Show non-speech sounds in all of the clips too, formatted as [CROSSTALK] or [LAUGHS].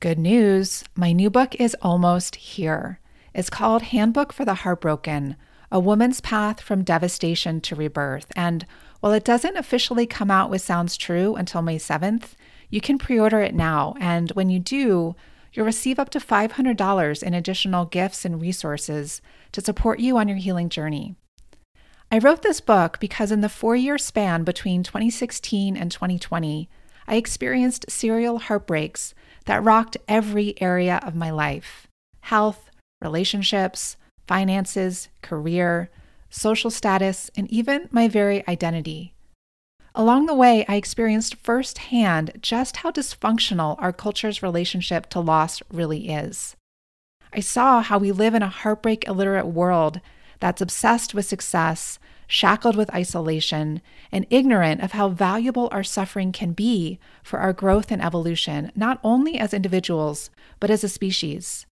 Good news my new book is almost here. It's called Handbook for the Heartbroken A Woman's Path from Devastation to Rebirth. And while it doesn't officially come out with Sounds True until May 7th, you can pre order it now. And when you do, you'll receive up to $500 in additional gifts and resources to support you on your healing journey. I wrote this book because in the four year span between 2016 and 2020, I experienced serial heartbreaks that rocked every area of my life health, relationships, finances, career, social status, and even my very identity. Along the way, I experienced firsthand just how dysfunctional our culture's relationship to loss really is. I saw how we live in a heartbreak illiterate world that's obsessed with success, shackled with isolation, and ignorant of how valuable our suffering can be for our growth and evolution, not only as individuals, but as a species.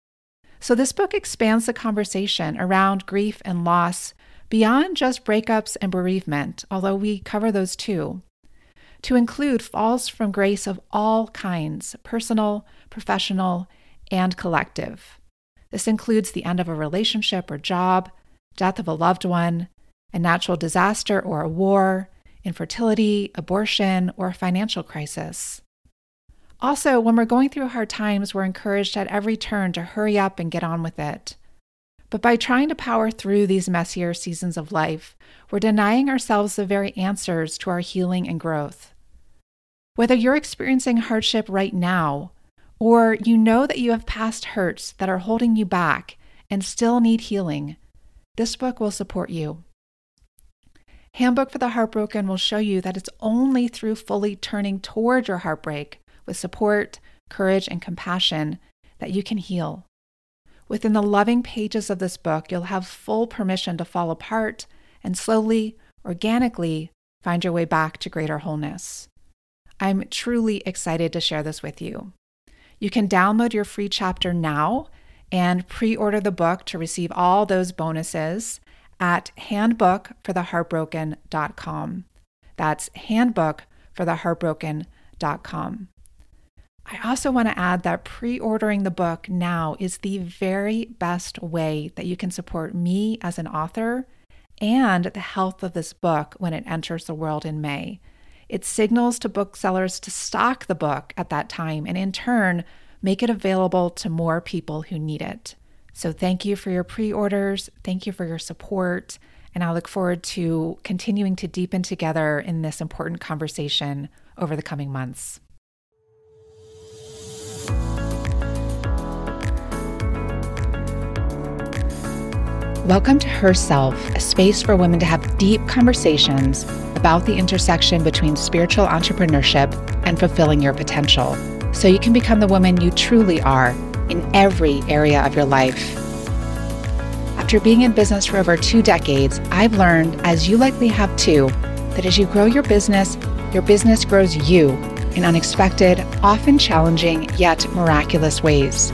So, this book expands the conversation around grief and loss beyond just breakups and bereavement, although we cover those too, to include falls from grace of all kinds personal, professional, and collective. This includes the end of a relationship or job, death of a loved one, a natural disaster or a war, infertility, abortion, or a financial crisis. Also, when we're going through hard times, we're encouraged at every turn to hurry up and get on with it. But by trying to power through these messier seasons of life, we're denying ourselves the very answers to our healing and growth. Whether you're experiencing hardship right now, or you know that you have past hurts that are holding you back and still need healing, this book will support you. Handbook for the Heartbroken will show you that it's only through fully turning toward your heartbreak with support, courage, and compassion that you can heal. Within the loving pages of this book, you'll have full permission to fall apart and slowly, organically find your way back to greater wholeness. I'm truly excited to share this with you. You can download your free chapter now and pre order the book to receive all those bonuses at handbookfortheheartbroken.com. That's handbookfortheheartbroken.com. I also want to add that pre ordering the book now is the very best way that you can support me as an author and the health of this book when it enters the world in May. It signals to booksellers to stock the book at that time and, in turn, make it available to more people who need it. So, thank you for your pre orders. Thank you for your support. And I look forward to continuing to deepen together in this important conversation over the coming months. Welcome to Herself, a space for women to have deep conversations about the intersection between spiritual entrepreneurship and fulfilling your potential so you can become the woman you truly are in every area of your life. After being in business for over two decades, I've learned, as you likely have too, that as you grow your business, your business grows you in unexpected, often challenging, yet miraculous ways.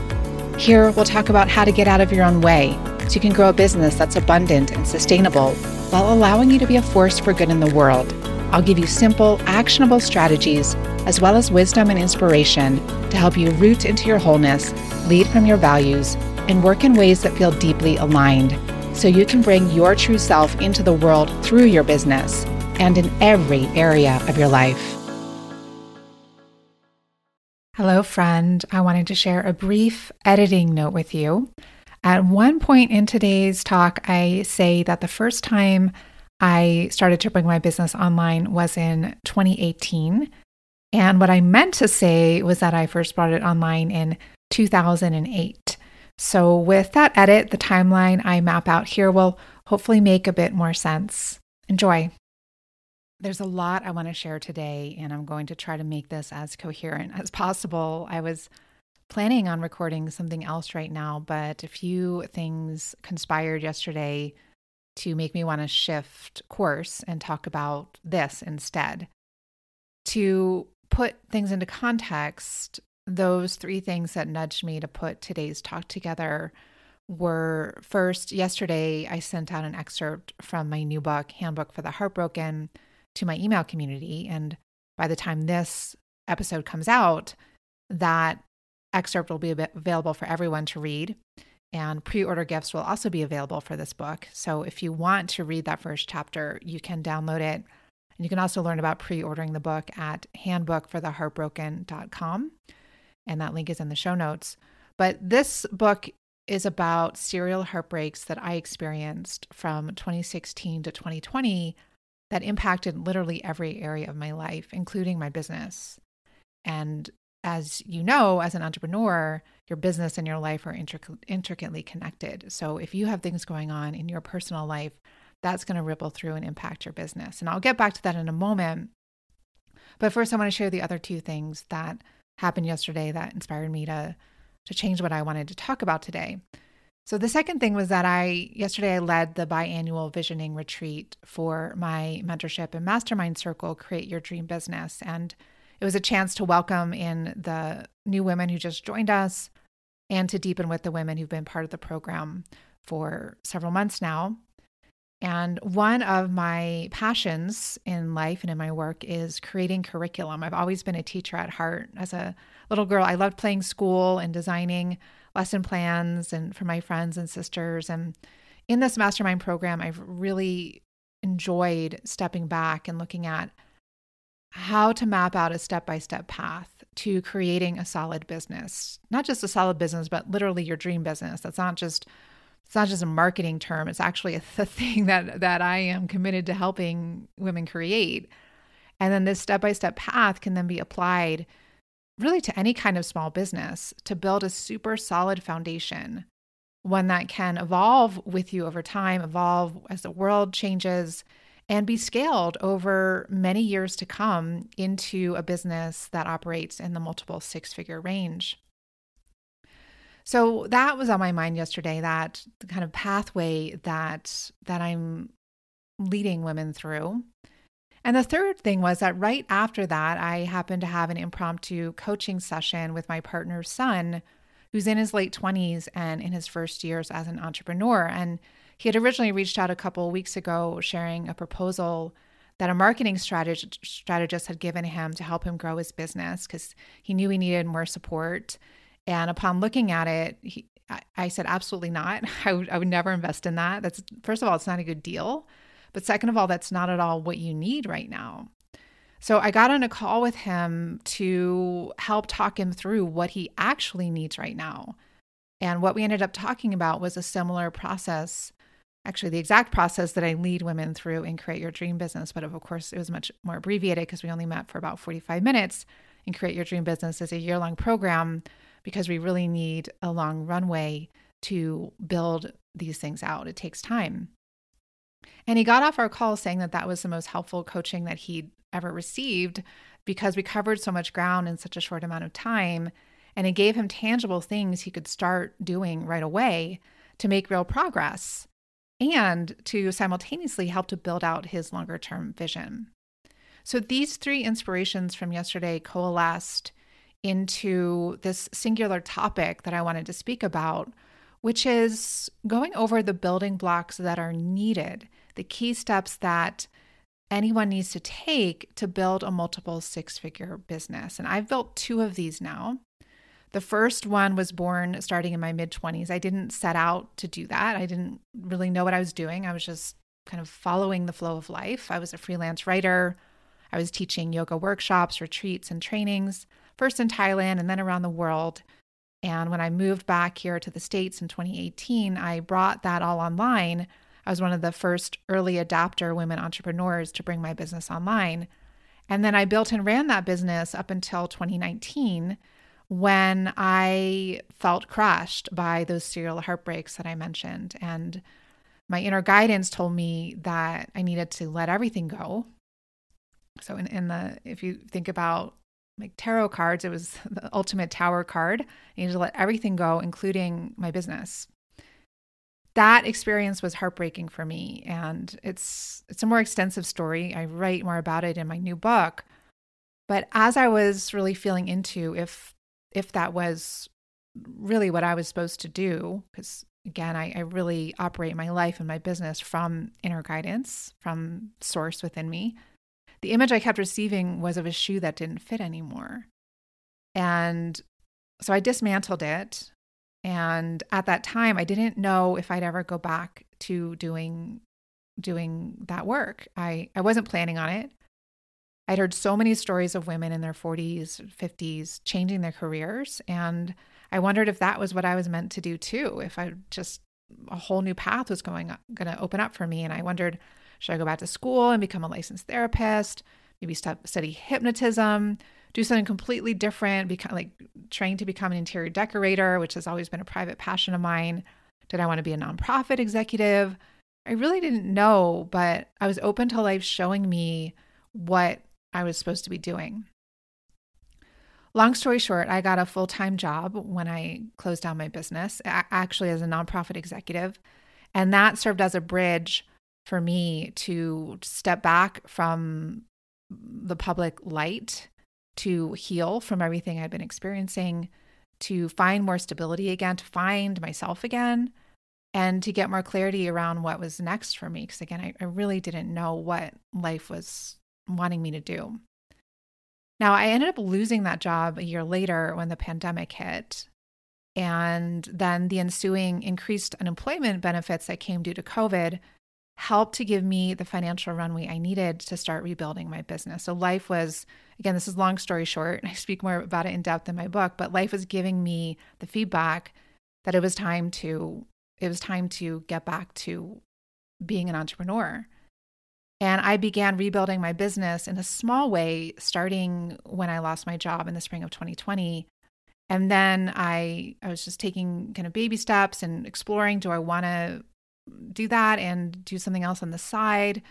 Here, we'll talk about how to get out of your own way so you can grow a business that's abundant and sustainable while allowing you to be a force for good in the world. I'll give you simple, actionable strategies as well as wisdom and inspiration to help you root into your wholeness, lead from your values, and work in ways that feel deeply aligned so you can bring your true self into the world through your business and in every area of your life. Hello, friend. I wanted to share a brief editing note with you. At one point in today's talk, I say that the first time I started to bring my business online was in 2018. And what I meant to say was that I first brought it online in 2008. So, with that edit, the timeline I map out here will hopefully make a bit more sense. Enjoy. There's a lot I want to share today, and I'm going to try to make this as coherent as possible. I was planning on recording something else right now, but a few things conspired yesterday to make me want to shift course and talk about this instead. To put things into context, those three things that nudged me to put today's talk together were first, yesterday, I sent out an excerpt from my new book, Handbook for the Heartbroken, to my email community. And by the time this episode comes out, that excerpt will be available for everyone to read. And pre order gifts will also be available for this book. So if you want to read that first chapter, you can download it. And you can also learn about pre ordering the book at handbookfortheheartbroken.com. And that link is in the show notes. But this book is about serial heartbreaks that I experienced from 2016 to 2020 that impacted literally every area of my life, including my business. And as you know, as an entrepreneur, your business and your life are intric- intricately connected. So if you have things going on in your personal life, that's going to ripple through and impact your business. And I'll get back to that in a moment. But first, I want to share the other two things that happened yesterday that inspired me to, to change what I wanted to talk about today. So the second thing was that I yesterday I led the biannual visioning retreat for my mentorship and mastermind circle Create Your Dream Business and it was a chance to welcome in the new women who just joined us and to deepen with the women who've been part of the program for several months now. And one of my passions in life and in my work is creating curriculum. I've always been a teacher at heart. As a little girl, I loved playing school and designing lesson plans and for my friends and sisters. And in this mastermind program, I've really enjoyed stepping back and looking at how to map out a step by step path to creating a solid business. Not just a solid business, but literally your dream business. That's not just it's not just a marketing term. It's actually [LAUGHS] a thing that that I am committed to helping women create. And then this step by step path can then be applied really to any kind of small business to build a super solid foundation, one that can evolve with you over time, evolve as the world changes, and be scaled over many years to come into a business that operates in the multiple six figure range. So that was on my mind yesterday that the kind of pathway that that I'm leading women through. And the third thing was that right after that, I happened to have an impromptu coaching session with my partner's son, who's in his late 20s and in his first years as an entrepreneur. And he had originally reached out a couple weeks ago sharing a proposal that a marketing strategist, had given him to help him grow his business because he knew he needed more support. And upon looking at it, he, I, I said, absolutely not. [LAUGHS] I would, I would never invest in that. That's, first of all, it's not a good deal. But second of all, that's not at all what you need right now. So I got on a call with him to help talk him through what he actually needs right now. And what we ended up talking about was a similar process actually the exact process that I lead women through in create your dream business. But of course, it was much more abbreviated because we only met for about 45 minutes. And create your dream business is a year long program because we really need a long runway to build these things out. It takes time. And he got off our call saying that that was the most helpful coaching that he'd ever received because we covered so much ground in such a short amount of time. And it gave him tangible things he could start doing right away to make real progress and to simultaneously help to build out his longer term vision. So these three inspirations from yesterday coalesced into this singular topic that I wanted to speak about, which is going over the building blocks that are needed, the key steps that anyone needs to take to build a multiple six figure business. And I've built two of these now. The first one was born starting in my mid 20s. I didn't set out to do that. I didn't really know what I was doing. I was just kind of following the flow of life. I was a freelance writer. I was teaching yoga workshops, retreats, and trainings, first in Thailand and then around the world. And when I moved back here to the States in 2018, I brought that all online. I was one of the first early adapter women entrepreneurs to bring my business online. And then I built and ran that business up until 2019 when I felt crushed by those serial heartbreaks that I mentioned. And my inner guidance told me that I needed to let everything go. So in, in the if you think about like tarot cards, it was [LAUGHS] the ultimate tower card. I needed to let everything go, including my business. That experience was heartbreaking for me. And it's it's a more extensive story. I write more about it in my new book. But as I was really feeling into if if that was really what I was supposed to do, because again, I, I, really operate my life and my business from inner guidance, from source within me. The image I kept receiving was of a shoe that didn't fit anymore. And so I dismantled it. And at that time, I didn't know if I'd ever go back to doing doing that work. I, I wasn't planning on it. I'd heard so many stories of women in their 40s, 50s changing their careers. And I wondered if that was what I was meant to do too, if I just a whole new path was going going to open up for me. And I wondered, should I go back to school and become a licensed therapist? Maybe study hypnotism, do something completely different, become like trained to become an interior decorator, which has always been a private passion of mine. Did I want to be a nonprofit executive? I really didn't know, but I was open to life showing me what I was supposed to be doing. Long story short, I got a full time job when I closed down my business, actually, as a nonprofit executive. And that served as a bridge for me to step back from the public light, to heal from everything I'd been experiencing, to find more stability again, to find myself again, and to get more clarity around what was next for me. Because again, I, I really didn't know what life was wanting me to do. Now, I ended up losing that job a year later when the pandemic hit. And then the ensuing increased unemployment benefits that came due to COVID helped to give me the financial runway I needed to start rebuilding my business. So life was, again, this is long story short, and [LAUGHS] I speak more about it in depth in my book, but life was giving me the feedback that it was time to it was time to get back to being an entrepreneur. And I began rebuilding my business in a small way, starting when I lost my job in the spring of 2020. And then I, I was just taking kind of baby steps and exploring do I want to do that and do something else on the side?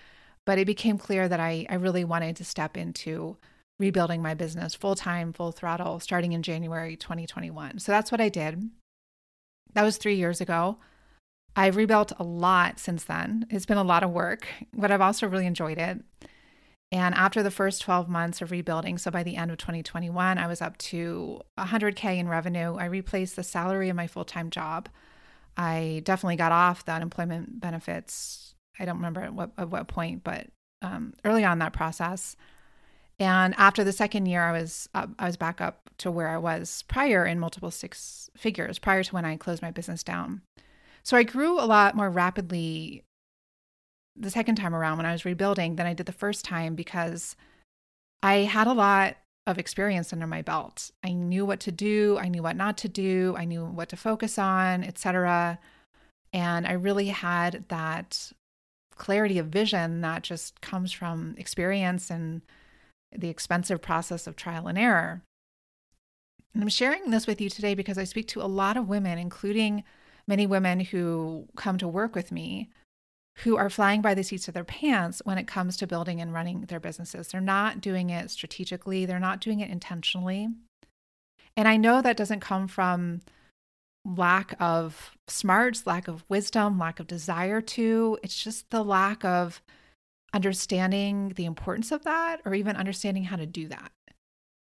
But it became clear that I, I really wanted to step into rebuilding my business full time, full throttle, starting in January 2021. So that's what I did. That was three years ago. I've rebuilt a lot since then. It's been a lot of work, but I've also really enjoyed it. And after the first 12 months of rebuilding, so by the end of 2021, I was up to 100K in revenue. I replaced the salary of my full time job. I definitely got off the unemployment benefits. I don't remember at what, at what point, but um, early on that process. And after the second year, I was up, I was back up to where I was prior in multiple six figures prior to when I closed my business down. So I grew a lot more rapidly the second time around when I was rebuilding than I did the first time because I had a lot of experience under my belt. I knew what to do, I knew what not to do, I knew what to focus on, etc. And I really had that clarity of vision that just comes from experience and the expensive process of trial and error. And I'm sharing this with you today because I speak to a lot of women, including many women who come to work with me who are flying by the seats of their pants when it comes to building and running their businesses. They're not doing it strategically, they're not doing it intentionally. And I know that doesn't come from lack of smarts, lack of wisdom, lack of desire to. It's just the lack of understanding the importance of that or even understanding how to do that.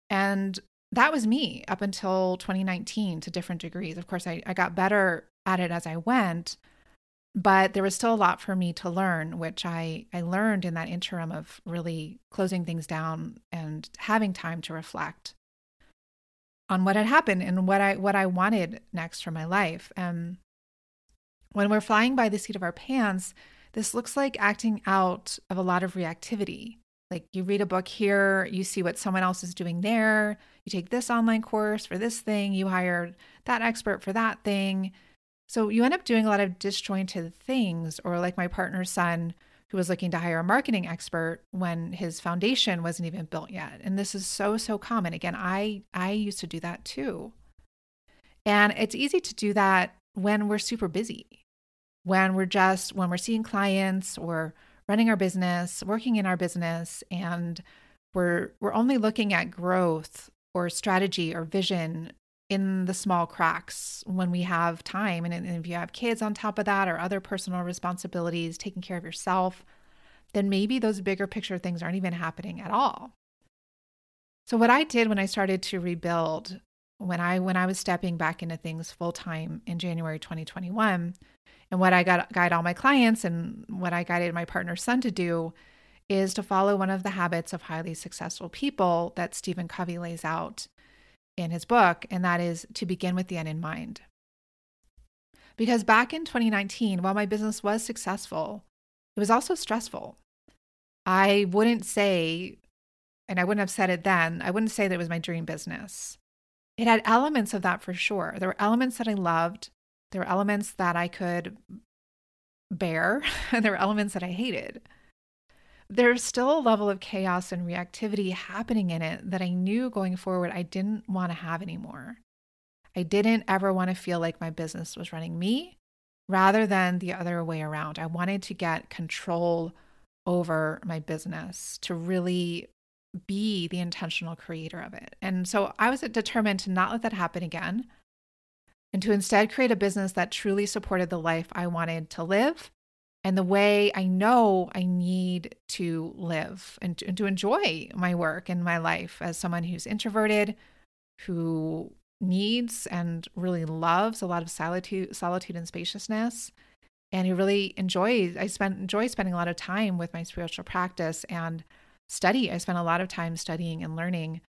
And that was me up until 2019 to different degrees. Of course, I, I got better at it as I went, but there was still a lot for me to learn, which I, I learned in that interim of really closing things down and having time to reflect on what had happened and what I what I wanted next for my life. And when we're flying by the seat of our pants, this looks like acting out of a lot of reactivity. Like you read a book here, you see what someone else is doing there, you take this online course for this thing, you hire that expert for that thing. So you end up doing a lot of disjointed things, or like my partner's son who was looking to hire a marketing expert when his foundation wasn't even built yet. And this is so, so common. Again, I I used to do that too. And it's easy to do that when we're super busy. When we're just when we're seeing clients or running our business, working in our business, and we're we're only looking at growth or strategy or vision in the small cracks when we have time. And, if you have kids on top of that or other personal responsibilities, taking care of yourself, then maybe those bigger picture things aren't even happening at all. So what I did when I started to rebuild, when I when I was stepping back into things full time in January 2021, and what I got guide all my clients and what I guided my partner's son to do is to follow one of the habits of highly successful people that Stephen Covey lays out in his book, and that is to begin with the end in mind. Because back in 2019, while my business was successful, it was also stressful. I wouldn't say, and I wouldn't have said it then, I wouldn't say that it was my dream business. It had elements of that for sure. There were elements that I loved, there were elements that I could bear, and [LAUGHS] there were elements that I hated. There's still a level of chaos and reactivity happening in it that I knew going forward I didn't want to have anymore. I didn't ever want to feel like my business was running me rather than the other way around. I wanted to get control over my business, to really be the intentional creator of it. And so I was determined to not let that happen again and to instead create a business that truly supported the life I wanted to live and the way I know I need to live and to, and to enjoy my work and my life as someone who's introverted, who needs and really loves a lot of solitude, solitude and spaciousness, and who really enjoys. I spent enjoy spending a lot of time with my spiritual practice and study. I spent a lot of time studying and learning,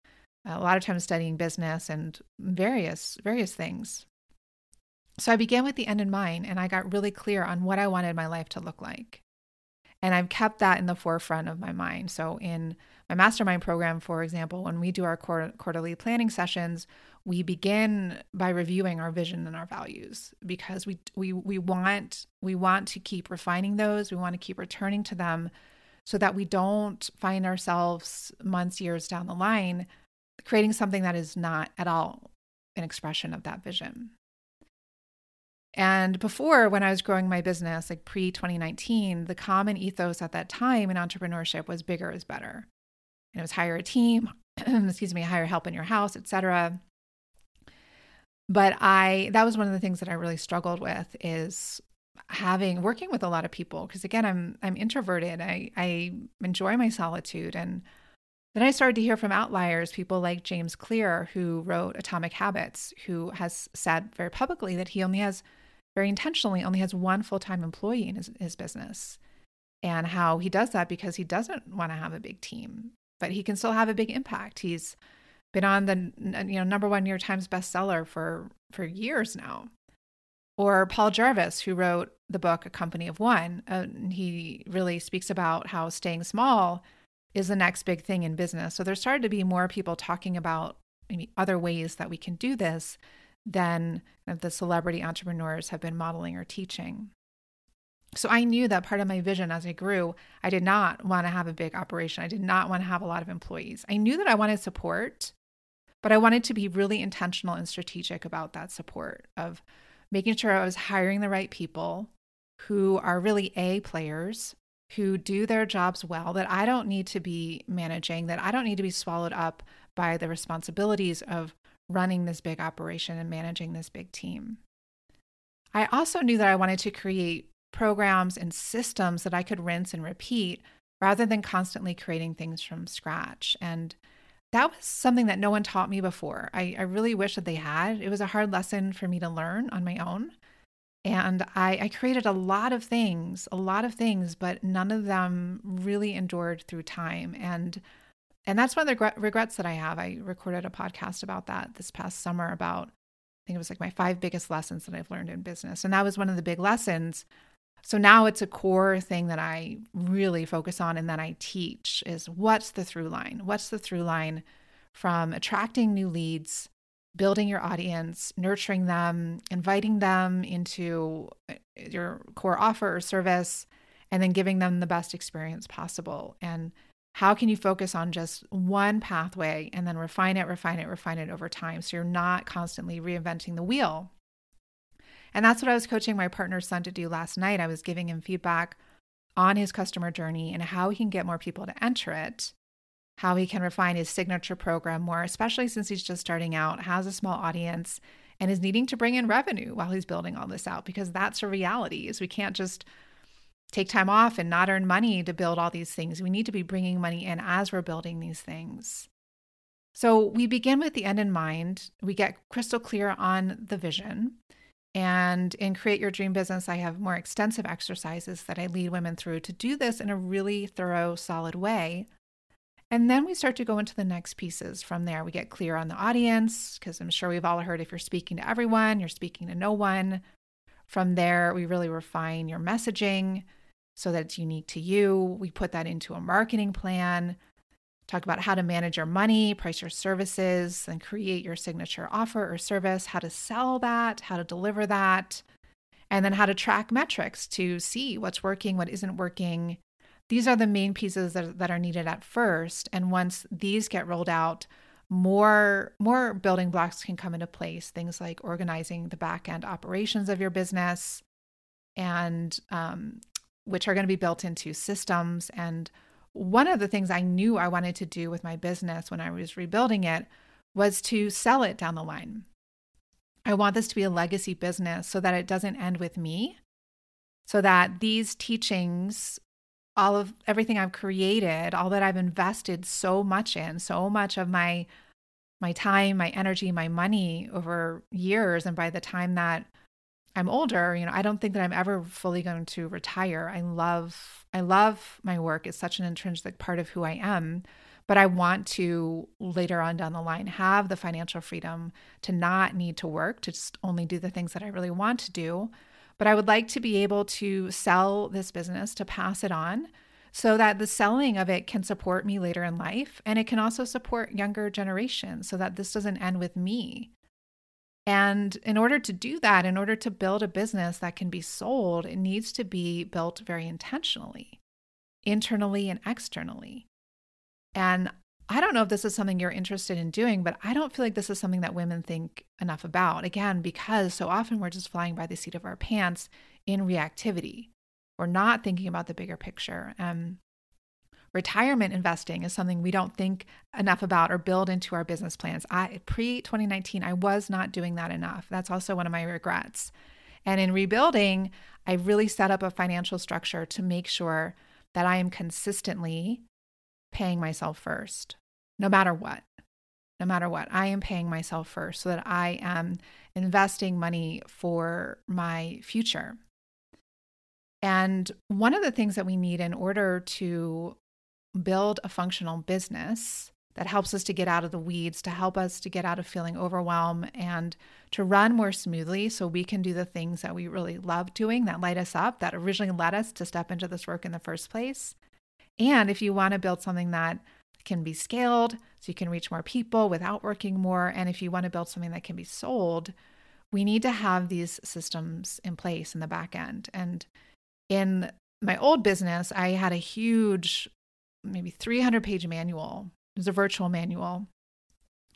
a lot of time studying business and various various things. So I began with the end in mind, and I got really clear on what I wanted my life to look like. And I've kept that in the forefront of my mind. So in my mastermind program, for example, when we do our quarterly planning sessions, we begin by reviewing our vision and our values because we we we want we want to keep refining those. We want to keep returning to them so that we don't find ourselves months, years down the line creating something that is not at all an expression of that vision. And before, when I was growing my business, like pre 2019, the common ethos at that time in entrepreneurship was bigger is better And it was hire a team, [CLEARS THROAT] excuse me, hire help in your house, etc. But I that was one of the things that I really struggled with is having working with a lot of people because again I'm I'm introverted. I I enjoy my solitude and then I started to hear from outliers, people like James Clear, who wrote Atomic Habits, who has said very publicly that he only has, very intentionally, only has one full time employee in his, his business. And how he does that because he doesn't want to have a big team but he can still have a big impact. He's been on the you know number one New York Times bestseller for for years now. Or Paul Jarvis, who wrote the book A Company of One, uh, he really speaks about how staying small is the next big thing in business. So there started to be more people talking about maybe other ways that we can do this than the celebrity entrepreneurs have been modeling or teaching. So I knew that part of my vision as I grew, I did not want to have a big operation. I did not want to have a lot of employees. I knew that I wanted support, but I wanted to be really intentional and strategic about that support of making sure I was hiring the right people who are really A players, who do their jobs well, that I don't need to be managing, that I don't need to be swallowed up by the responsibilities of running this big operation and managing this big team. I also knew that I wanted to create programs and systems that I could rinse and repeat rather than constantly creating things from scratch. And that was something that no one taught me before. I, I really wish that they had. It was a hard lesson for me to learn on my own. And I, I created a lot of things, a lot of things, but none of them really endured through time. And and that's one of the regrets that I have. I recorded a podcast about that this past summer about I think it was like my five biggest lessons that I've learned in business. And that was one of the big lessons so now it's a core thing that I really focus on and that I teach is what's the through line? What's the through line from attracting new leads, building your audience, nurturing them, inviting them into uh, your core offer or service, and then giving them the best experience possible. And how can you focus on just one pathway and then refine it, refine it, refine it over time so you're not constantly reinventing the wheel? And that's what I was coaching my partner's son to do last night. I was giving him feedback on his customer journey and how he can get more people to enter it, how he can refine his signature program more, especially since he's just starting out, has a small audience, and is needing to bring in revenue while he's building all this out because that's a reality is we can't just take time off and not earn money to build all these things. We need to be bringing money in as we're building these things. So we begin with the end in mind. We get crystal clear on the vision. And in Create Your Dream Business, I have more extensive exercises that I lead women through to do this in a really thorough, solid way. And then we start to go into the next pieces. From there, we get clear on the audience, because I'm sure we've all heard if you're speaking to everyone, you're speaking to no one. From there, we really refine your messaging so that it's unique to you. We put that into a marketing plan, talk about how to manage your money, price your services, and create your signature offer or service, how to sell that, how to deliver that, and then how to track metrics to see what's working, what isn't working. These are the main pieces that, that are needed at first. And once these get rolled out, more more building blocks can come into place things like organizing the back end operations of your business and um, which are going to be built into systems. And one of the things i knew i wanted to do with my business when i was rebuilding it was to sell it down the line. I want this to be a legacy business so that it doesn't end with me so that these teachings all of everything I've created, all that I've invested so much in, so much of my my time, my energy, my money over years and by the time that I'm older, you know, I don't think that I'm ever fully going to retire. I love I love my work. It's such an intrinsic part of who I am, but I want to later on down the line have the financial freedom to not need to work, to just only do the things that I really want to do but I would like to be able to sell this business, to pass it on so that the selling of it can support me later in life. And it can also support younger generations so that this doesn't end with me. And in order to do that, in order to build a business that can be sold, it needs to be built very intentionally, internally and externally. And I don't know if this is something you're interested in doing, but I don't feel like this is something that women think enough about. Again, because so often we're just flying by the seat of our pants in reactivity. We're not thinking about the bigger picture. Um, retirement investing is something we don't think enough about or build into our business plans. I pre 2019, I was not doing that enough. That's also one of my regrets. And in rebuilding, I really set up a financial structure to make sure that I am consistently paying myself first, no matter what. No matter what, I am paying myself first so that I am investing money for my future. And one of the things that we need in order to build a functional business that helps us to get out of the weeds, to help us to get out of feeling overwhelmed and to run more smoothly so we can do the things that we really love doing that light us up, that originally led us to step into this work in the first place, and if you want to build something that can be scaled so you can reach more people without working more, and if you want to build something that can be sold, we need to have these systems in place in the back end. And in my old business, I had a huge, maybe 300 page manual. It was a virtual manual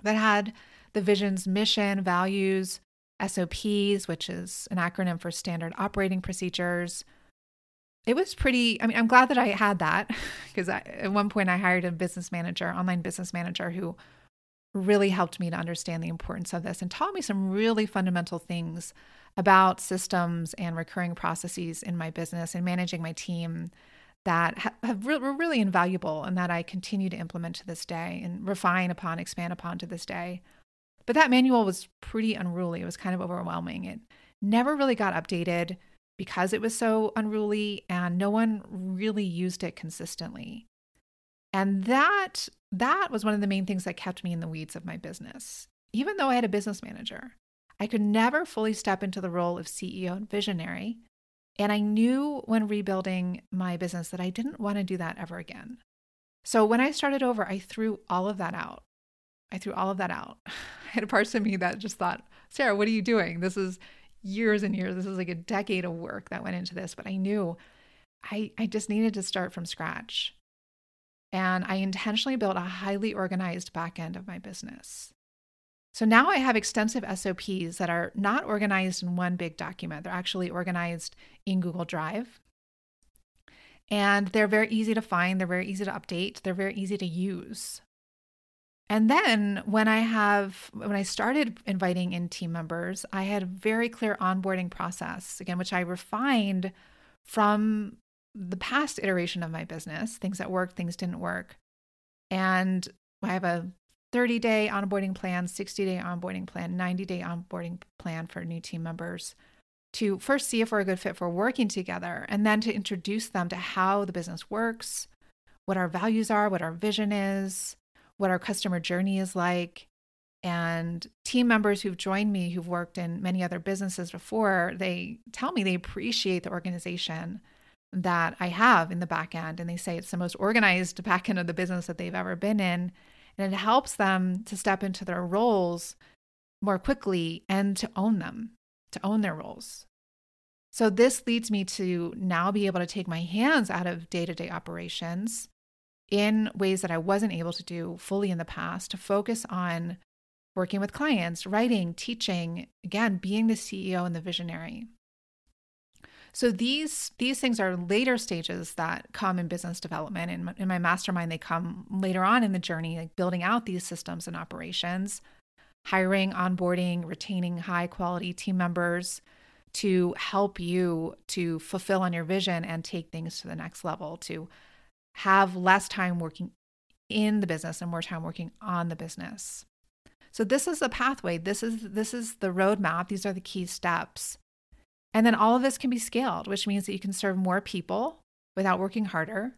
that had the vision's mission, values, SOPs, which is an acronym for standard operating procedures, it was pretty i mean i'm glad that i had that [LAUGHS] because at one point i hired a business manager online business manager who really helped me to understand the importance of this and taught me some really fundamental things about systems and recurring processes in my business and managing my team that have, were really invaluable and that I continue to implement to this day and refine upon, expand upon to this day. But that manual was pretty unruly. It was kind of overwhelming. It never really got updated because it was so unruly and no one really used it consistently. And that that was one of the main things that kept me in the weeds of my business. Even though I had a business manager, I could never fully step into the role of CEO and visionary. And I knew when rebuilding my business that I didn't want to do that ever again. So when I started over, I threw all of that out. I threw all of that out. [LAUGHS] I had parts of me that just thought, Sara, what are you doing? This is years and years. This is like a decade of work that went into this, but I knew I, I just needed to start from scratch. And I intentionally built a highly organized back end of my business. So now I have extensive SOPs that are not organized in one big document. They're actually organized in Google Drive. And they're very easy to find, they're very easy to update, they're very easy to use. And then when I have when I started inviting in team members, I had a very clear onboarding process, again, which I refined from the past iteration of my business, things that worked, things didn't work. And I have a 30 day onboarding plan, 60 day onboarding plan, 90 day onboarding plan for new team members to first see if we're a good fit for working together and then to introduce them to how the business works, what our values are, what our vision is, what our customer journey is like. And team members who've joined me, who've worked in many other businesses before, they tell me they appreciate the organization that I have in the back end. And they say it's the most organized [LAUGHS] back end of the business that they've ever been in. And it helps them to step into their roles more quickly and to own them, to own their roles. So, this leads me to now be able to take my hands out of day to day operations in ways that I wasn't able to do fully in the past to focus on working with clients, writing, teaching, again, being the CEO and the visionary. So these these things are later stages that come in business development. My, in my mastermind, they come later on in the journey, like building out these systems and operations, hiring, onboarding, retaining high quality team members, to help you to fulfill on your vision and take things to the next level, to have less time working in the business and more time working on the business. So this is the pathway. This is this is the roadmap. These are the key steps. And then all of this can be scaled, which means that you can serve more people without working harder.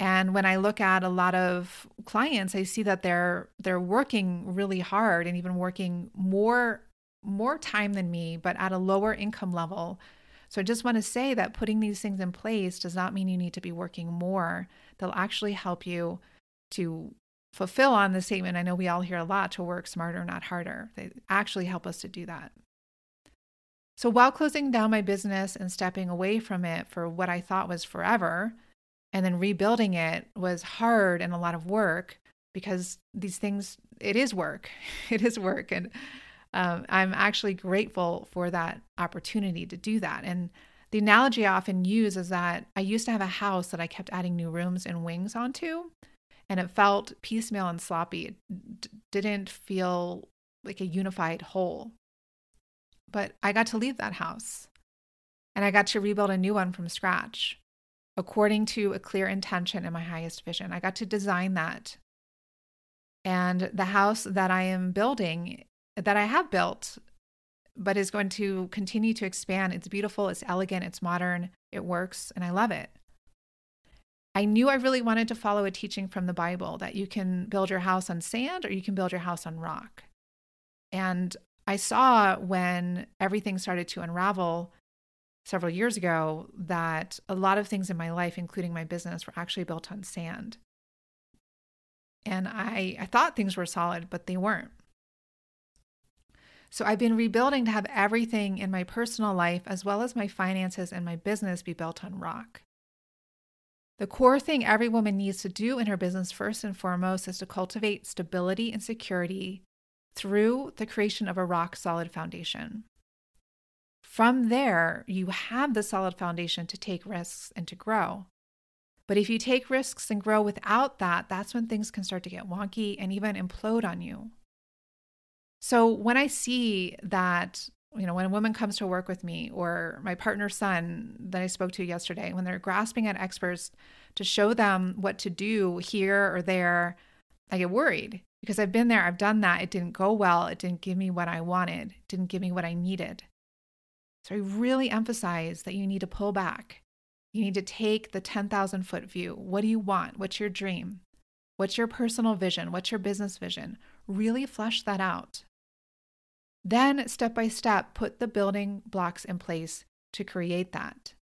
And when I look at a lot of clients, I see that they're they're working really hard and even working more more time than me, but at a lower income level. So I just want to say that putting these things in place does not mean you need to be working more. They'll actually help you to fulfill on the statement. I know we all hear a lot to work smarter, not harder. They actually help us to do that. So while closing down my business and stepping away from it for what I thought was forever, and then rebuilding it was hard and a lot of work because these things, it is work. [LAUGHS] It is work. And um, I'm actually grateful for that opportunity to do that. And the analogy I often use is that I used to have a house that I kept adding new rooms and wings onto, and it felt piecemeal and sloppy. It d- didn't feel like a unified whole. But I got to leave that house and I got to rebuild a new one from scratch according to a clear intention and my highest vision. I got to design that. And the house that I am building that I have built, but is going to continue to expand. It's beautiful, it's elegant, it's modern, it works, and I love it. I knew I really wanted to follow a teaching from the Bible that you can build your house on sand or you can build your house on rock. And I saw when everything started to unravel several years ago that a lot of things in my life, including my business, were actually built on sand. And I, I thought things were solid, but they weren't. So I've been rebuilding to have everything in my personal life, as well as my finances and my business, be built on rock. The core thing every woman needs to do in her business, first and foremost, is to cultivate stability and security through the creation of a rock solid foundation. From there, you have the solid foundation to take risks and to grow. But if you take risks and grow without that, that's when things can start to get wonky and even implode on you. So when I see that, you know, when a woman comes to work with me or my partner's son that I spoke to yesterday, when they're grasping at experts to show them what to do here or there, I get worried because I've been there, I've done that. It didn't go well. It didn't give me what I wanted, it didn't give me what I needed. So I really emphasize that you need to pull back. You need to take the 10,000 foot view. What do you want? What's your dream? What's your personal vision? What's your business vision? Really flesh that out. Then, step by step, put the building blocks in place to create that.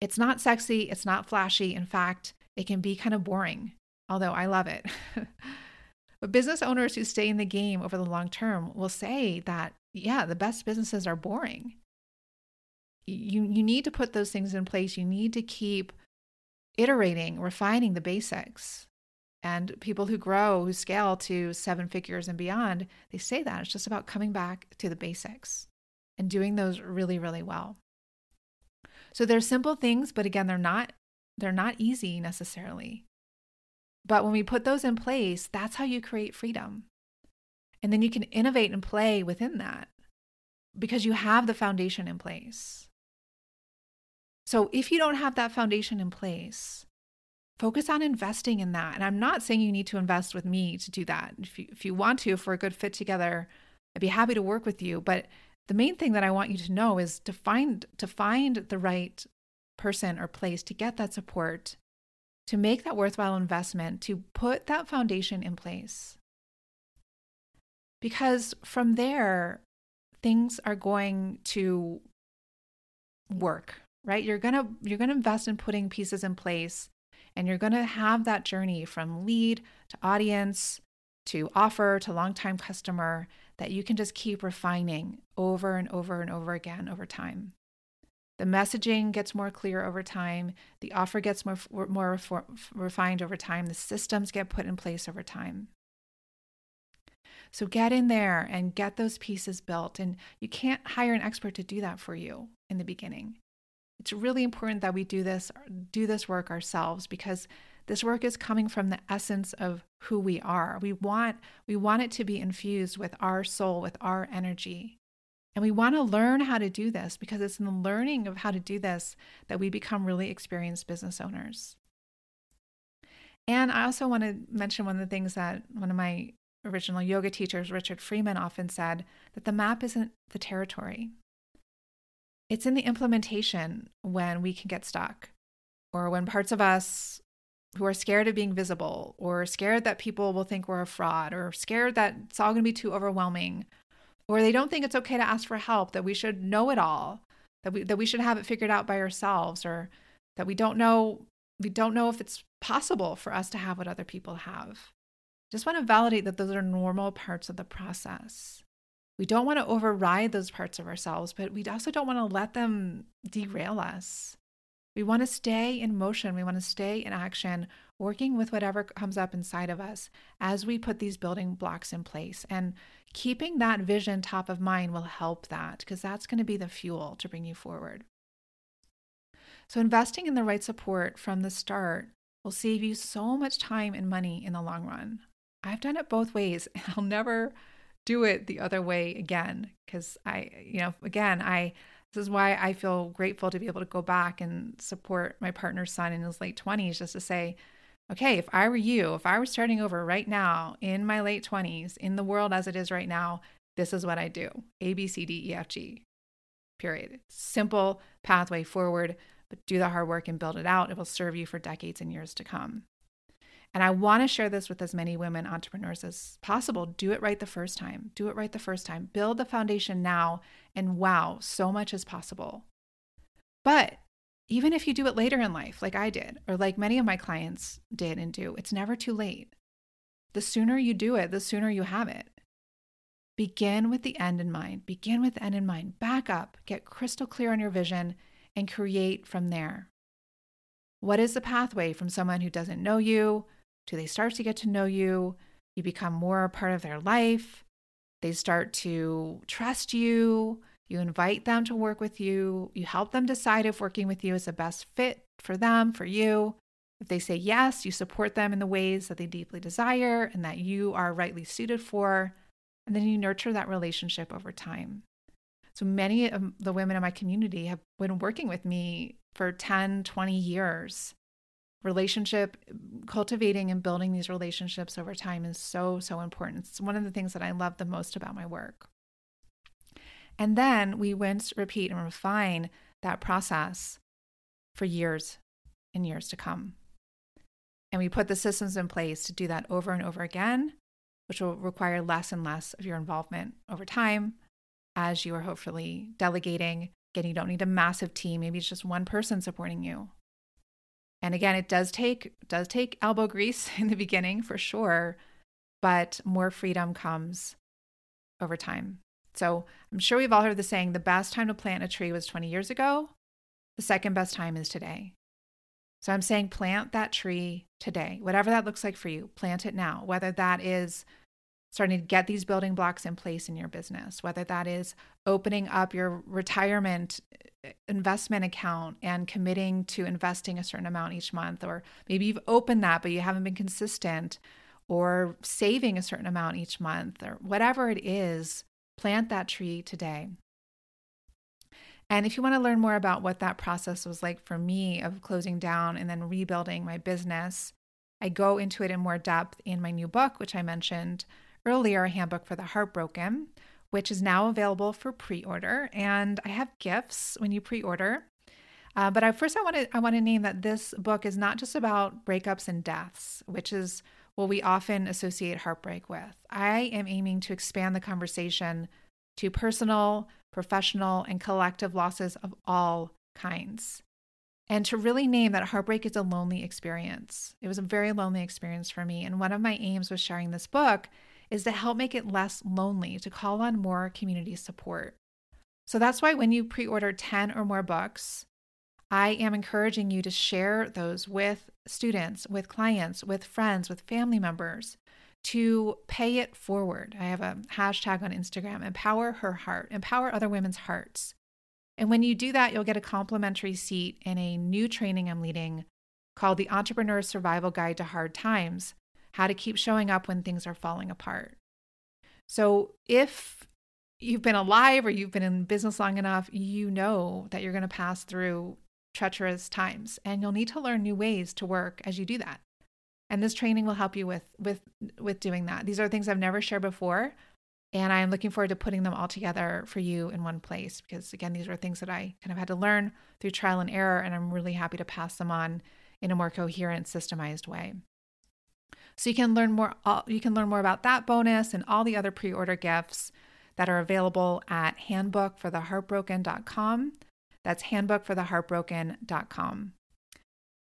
It's not sexy, it's not flashy. In fact, it can be kind of boring, although I love it. [LAUGHS] but business owners who stay in the game over the long term will say that, yeah, the best businesses are boring. You, you need to put those things in place. You need to keep iterating, refining the basics. And people who grow, who scale to seven figures and beyond, they say that it's just about coming back to the basics and doing those really, really well. So they're simple things, but again, they're not they're not easy necessarily. But when we put those in place, that's how you create freedom. And then you can innovate and play within that because you have the foundation in place. So if you don't have that foundation in place, focus on investing in that. And I'm not saying you need to invest with me to do that. If you, if you want to, for a good fit together, I'd be happy to work with you. But the main thing that I want you to know is to find to find the right person or place to get that support to make that worthwhile investment, to put that foundation in place. Because from there, things are going to work, right? You're going to you're going to invest in putting pieces in place and you're going to have that journey from lead to audience to offer to longtime customer that you can just keep refining over and over and over again over time. The messaging gets more clear over time. The offer gets more, more refined over time. The systems get put in place over time. So get in there and get those pieces built. And you can't hire an expert to do that for you in the beginning. It's really important that we do this do this work ourselves because this work is coming from the essence of who we are. We want we want it to be infused with our soul, with our energy. And we want to learn how to do this because it's in the learning of how to do this that we become really experienced business owners. And I also want to mention one of the things that one of my original yoga teachers, Richard Freeman, often said that the map isn't the territory. It's in the implementation when we can get stuck, or when parts of us who are scared of being visible, or scared that people will think we're a fraud, or scared that it's all going to be too overwhelming, or they don't think it's okay to ask for help, that we should know it all, that we that we should have it figured out by ourselves, or that we don't know we don't know if it's possible for us to have what other people have. Just want to validate that those are normal parts of the process. We don't want to override those parts of ourselves, but we also don't want to let them derail us. We want to stay in motion. We want to stay in action, working with whatever comes up inside of us as we put these building blocks in place. And keeping that vision top of mind will help that because that's going to be the fuel to bring you forward. So, investing in the right support from the start will save you so much time and money in the long run. I've done it both ways. and I'll never do it the other way again because I, you know, again, I this is why I feel grateful to be able to go back and support my partner's son in his late 20s just to say, okay, if I were you, if I were starting over right now in my late 20s, in the world as it is right now, this is what I do A, B, C, D, E, F, G, period. Simple pathway forward, but do the hard work and build it out. It will serve you for decades and years to come. And I want to share this with as many women entrepreneurs as possible. Do it right the first time. Do it right the first time. Build the foundation now, and wow, so much is possible. But even if you do it later in life, like I did, or like many of my clients did and do, it's never too late. The sooner you do it, the sooner you have it. Begin with the end in mind. Begin with the end in mind. Back up, get crystal clear on your vision, and create from there. What is the pathway from someone who doesn't know you do they start to get to know you? You become more a part of their life. They start to trust you. You invite them to work with you. You help them decide if working with you is the best fit for them, for you. If they say yes, you support them in the ways that they deeply desire and that you are rightly suited for. And then you nurture that relationship over time. So many of the women in my community have been working with me for 10, 20 years relationship cultivating and building these relationships over time is so so important. It's one of the things that i love the most about my work. And then we rinse repeat and refine that process for years and years to come. And we put the systems in place to do that over and over again which will require less and less of your involvement over time as you are hopefully delegating again you don't need a massive team. Maybe it's just one person supporting you and again, it does take does take elbow grease [LAUGHS] in the beginning for sure, but more freedom comes over time. So I'm sure we've all heard the saying the best time to plant a tree was 20 years ago. The second best time is today. So I'm saying plant that tree today, whatever that looks like for you, plant it now, whether that is starting to get these building blocks in place in your business, whether that is opening up your retirement uh, investment account and committing to investing a certain amount each month, or maybe you've opened that, but you haven't been consistent, or saving a certain amount each month, or whatever it is, plant that tree today. And if you want to learn more about what that process was like for me of closing down and then rebuilding my business, I go into it in more depth in my new book, which I mentioned earlier, Handbook for the Heartbroken, which is now available for pre order. And I have gifts when you pre order. Uh, but I, first, I want to I want to name that this book is not just about breakups and deaths, which is what we often associate heartbreak with. I am aiming to expand the conversation to personal, professional, and collective losses of all kinds. And to really name that heartbreak is a lonely experience. It was a very lonely experience for me. And one of my aims with sharing this book is to help make it less lonely, to call on more community support. So that's why when you pre order 10 or more books, I am encouraging you to share those with students, with clients, with friends, with family members to pay it forward. I have a hashtag on Instagram, empower her heart, empower other women's hearts. And when you do that, you'll get a complimentary seat in a new training I'm leading called the Entrepreneur Survival Guide to Hard Times How to Keep Showing Up When Things Are Falling Apart. So, if you've been alive or you've been in business long enough, you know that you're going to pass through treacherous times and you'll need to learn new ways to work as you do that. And this training will help you with with with doing that. These are things I've never shared before, and I am looking forward to putting them all together for you in one place because again, these are things that I kind of had to learn through trial and error and I'm really happy to pass them on in a more coherent, systemized way. So you can learn more uh, you can learn more about that bonus and all the other pre-order gifts that are available at handbookfortheheartbroken.com. That's handbookfortheheartbroken.com.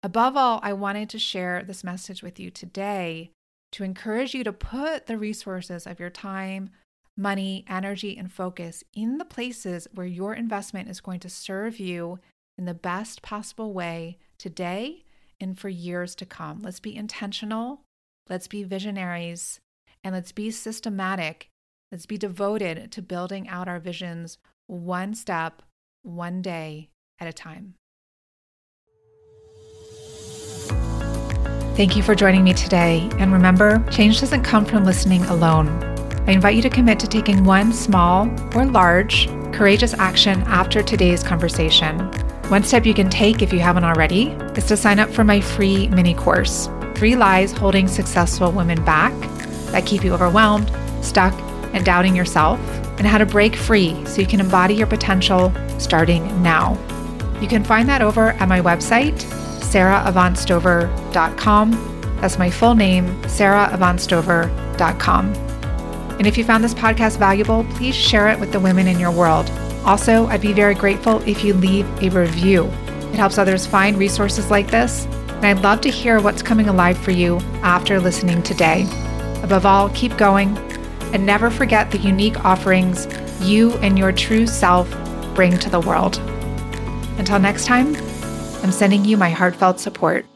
Above all, I wanted to share this message with you today to encourage you to put the resources of your time, money, energy, and focus in the places where your investment is going to serve you in the best possible way today and for years to come. Let's be intentional, let's be visionaries, and let's be systematic. Let's be devoted to building out our visions one step one day at a time. Thank you for joining me today. And remember, change doesn't come from listening alone. I invite you to commit to taking one small or large, courageous action after today's conversation. One step you can take if you haven't already is to sign up for my free mini course Three Lies Holding Successful Women Back that keep you overwhelmed, stuck, and doubting yourself and how to break free so you can embody your potential starting now. You can find that over at my website, saraavantstover.com. That's my full name, saraavantstover.com. And if you found this podcast valuable, please share it with the women in your world. Also, I'd be very grateful if you leave a review. It helps others find resources like this, and I'd love to hear what's coming alive for you after listening today. Above all, keep going and never forget the unique offerings you and your true self bring to the world. Until next time, I'm sending you my heartfelt support.